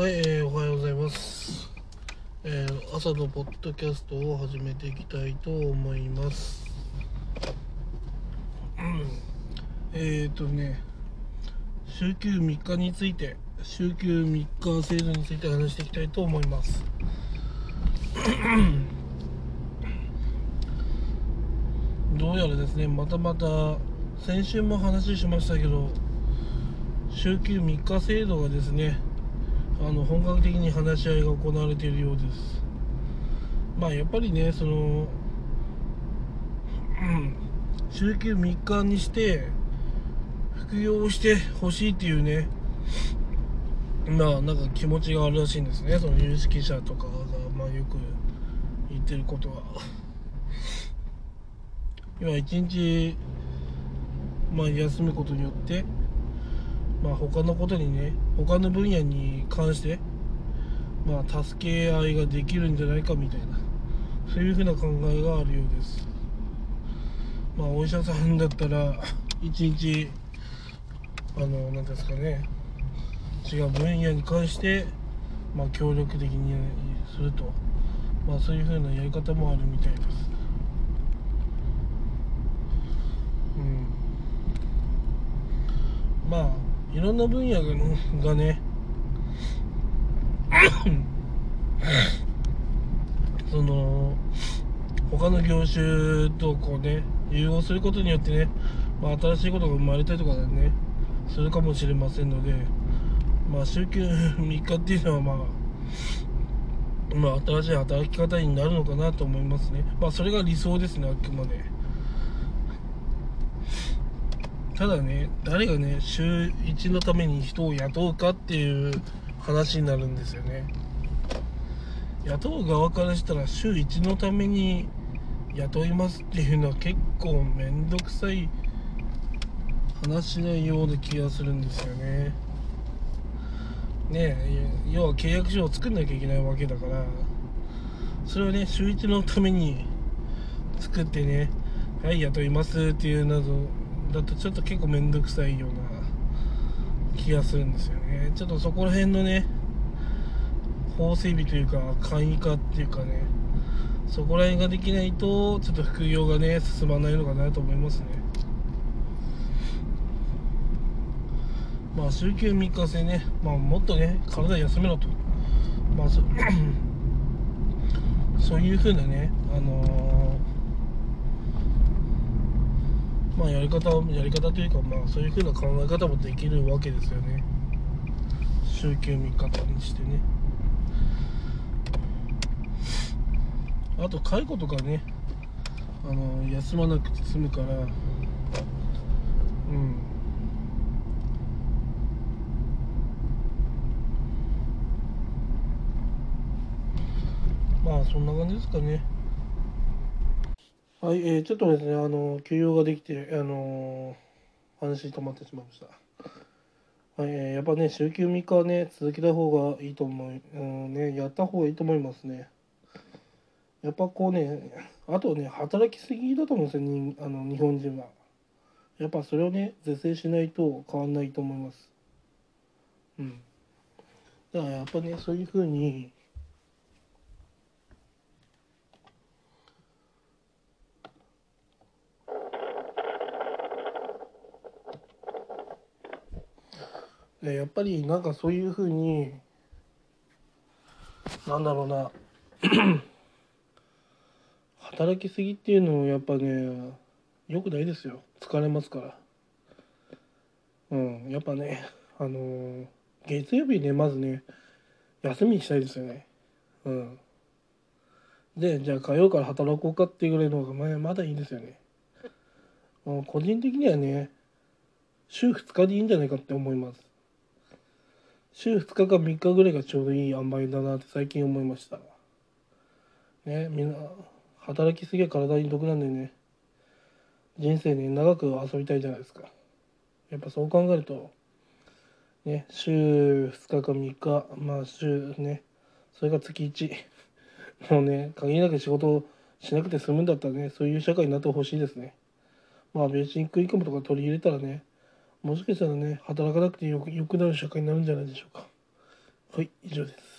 はい、えーおはようございます、えー朝のポッドキャストを始めていきたいと思います。うんえっ、ー、とね、週休3日について、週休3日制度について話していきたいと思います。どうやらですね、またまた先週も話しましたけど、週休3日制度がですね、あの本格的に話し合いが行われているようです。まあやっぱりねその、うん、週休3日にして副業をしてほしいっていうねまあなんか気持ちがあるらしいんですね。その有識者とかがまあよく言ってることは。今一日まあ休むことによってまあ他のことにね他の分野に関してまあ助け合いができるんじゃないかみたいなそういうふうな考えがあるようです。まあお医者さんだったら一日あの何ですかね違う分野に関してまあ協力的にするとまあそういうふうなやり方もあるみたいです。うん。まあいろんな分野がね その他の業種とこうね融合することによってね、まあ、新しいことが生まれたりとかねするかもしれませんのでまあ週休3日っていうのはまあまあ新しい働き方になるのかなと思いますねまあそれが理想ですねあくまで。ただね誰がね週1のために人を雇うかっていう話になるんですよね。雇う側からしたら週1のために雇いますっていうのは結構面倒くさい話のような気がするんですよね。ねえ要は契約書を作んなきゃいけないわけだから。それをね週1のために作ってねはい雇いますっていうなどだとちょっと結構面倒くさいような気がするんですよね。ちょっとそこら辺のね法整備というか簡易化っていうかねそこら辺ができないとちょっと副業がね進まないのかなと思いますね。まあ週休3日制ね、まあ、もっとね体休めろと。まあそ そういう風なねあのーまあやり方やり方というかまあそういう風な考え方もできるわけですよね。週休3日にしてね。あと介護とかねあの休まなくて済むからうん。まあそんな感じですかね。はい、えー、ちょっとですね、あの、休養ができて、あのー話止まってしまいました。はい、えーやっぱね、週休3日はね、続けた方がいいと思う、うん、ね、やった方がいいと思いますね。やっぱこうね、あとね、働きすぎだと思うんですよ、にあの日本人は。やっぱそれをね、是正しないと変わんないと思います。うん。だからやっぱね、そういうふうに、でやっぱりなんかそういうふうになんだろうな 働きすぎっていうのはやっぱねよくないですよ。疲れますから。うんやっぱねあのー月曜日ねまずね休みにしたいですよね。うん。でじゃあ火曜から働こうかっていうぐらいの方がまだいいんですよね。うん個人的にはね週2日でいいんじゃないかって思います。週2日か3日ぐらいがちょうどいい塩梅だなって最近思いました。ねみんな働きすぎは体に毒なんでね。人生ね長く遊びたいじゃないですか。やっぱそう考えるとね週2日か3日まあ週ねそれが月1 もうね限りなく仕事をしなくて済むんだったらねそういう社会になってほしいですね。まあベーシックインカムとか取り入れたらねもしかしたらね働かなくてよくよくなる社会になるんじゃないでしょうか。はい以上です。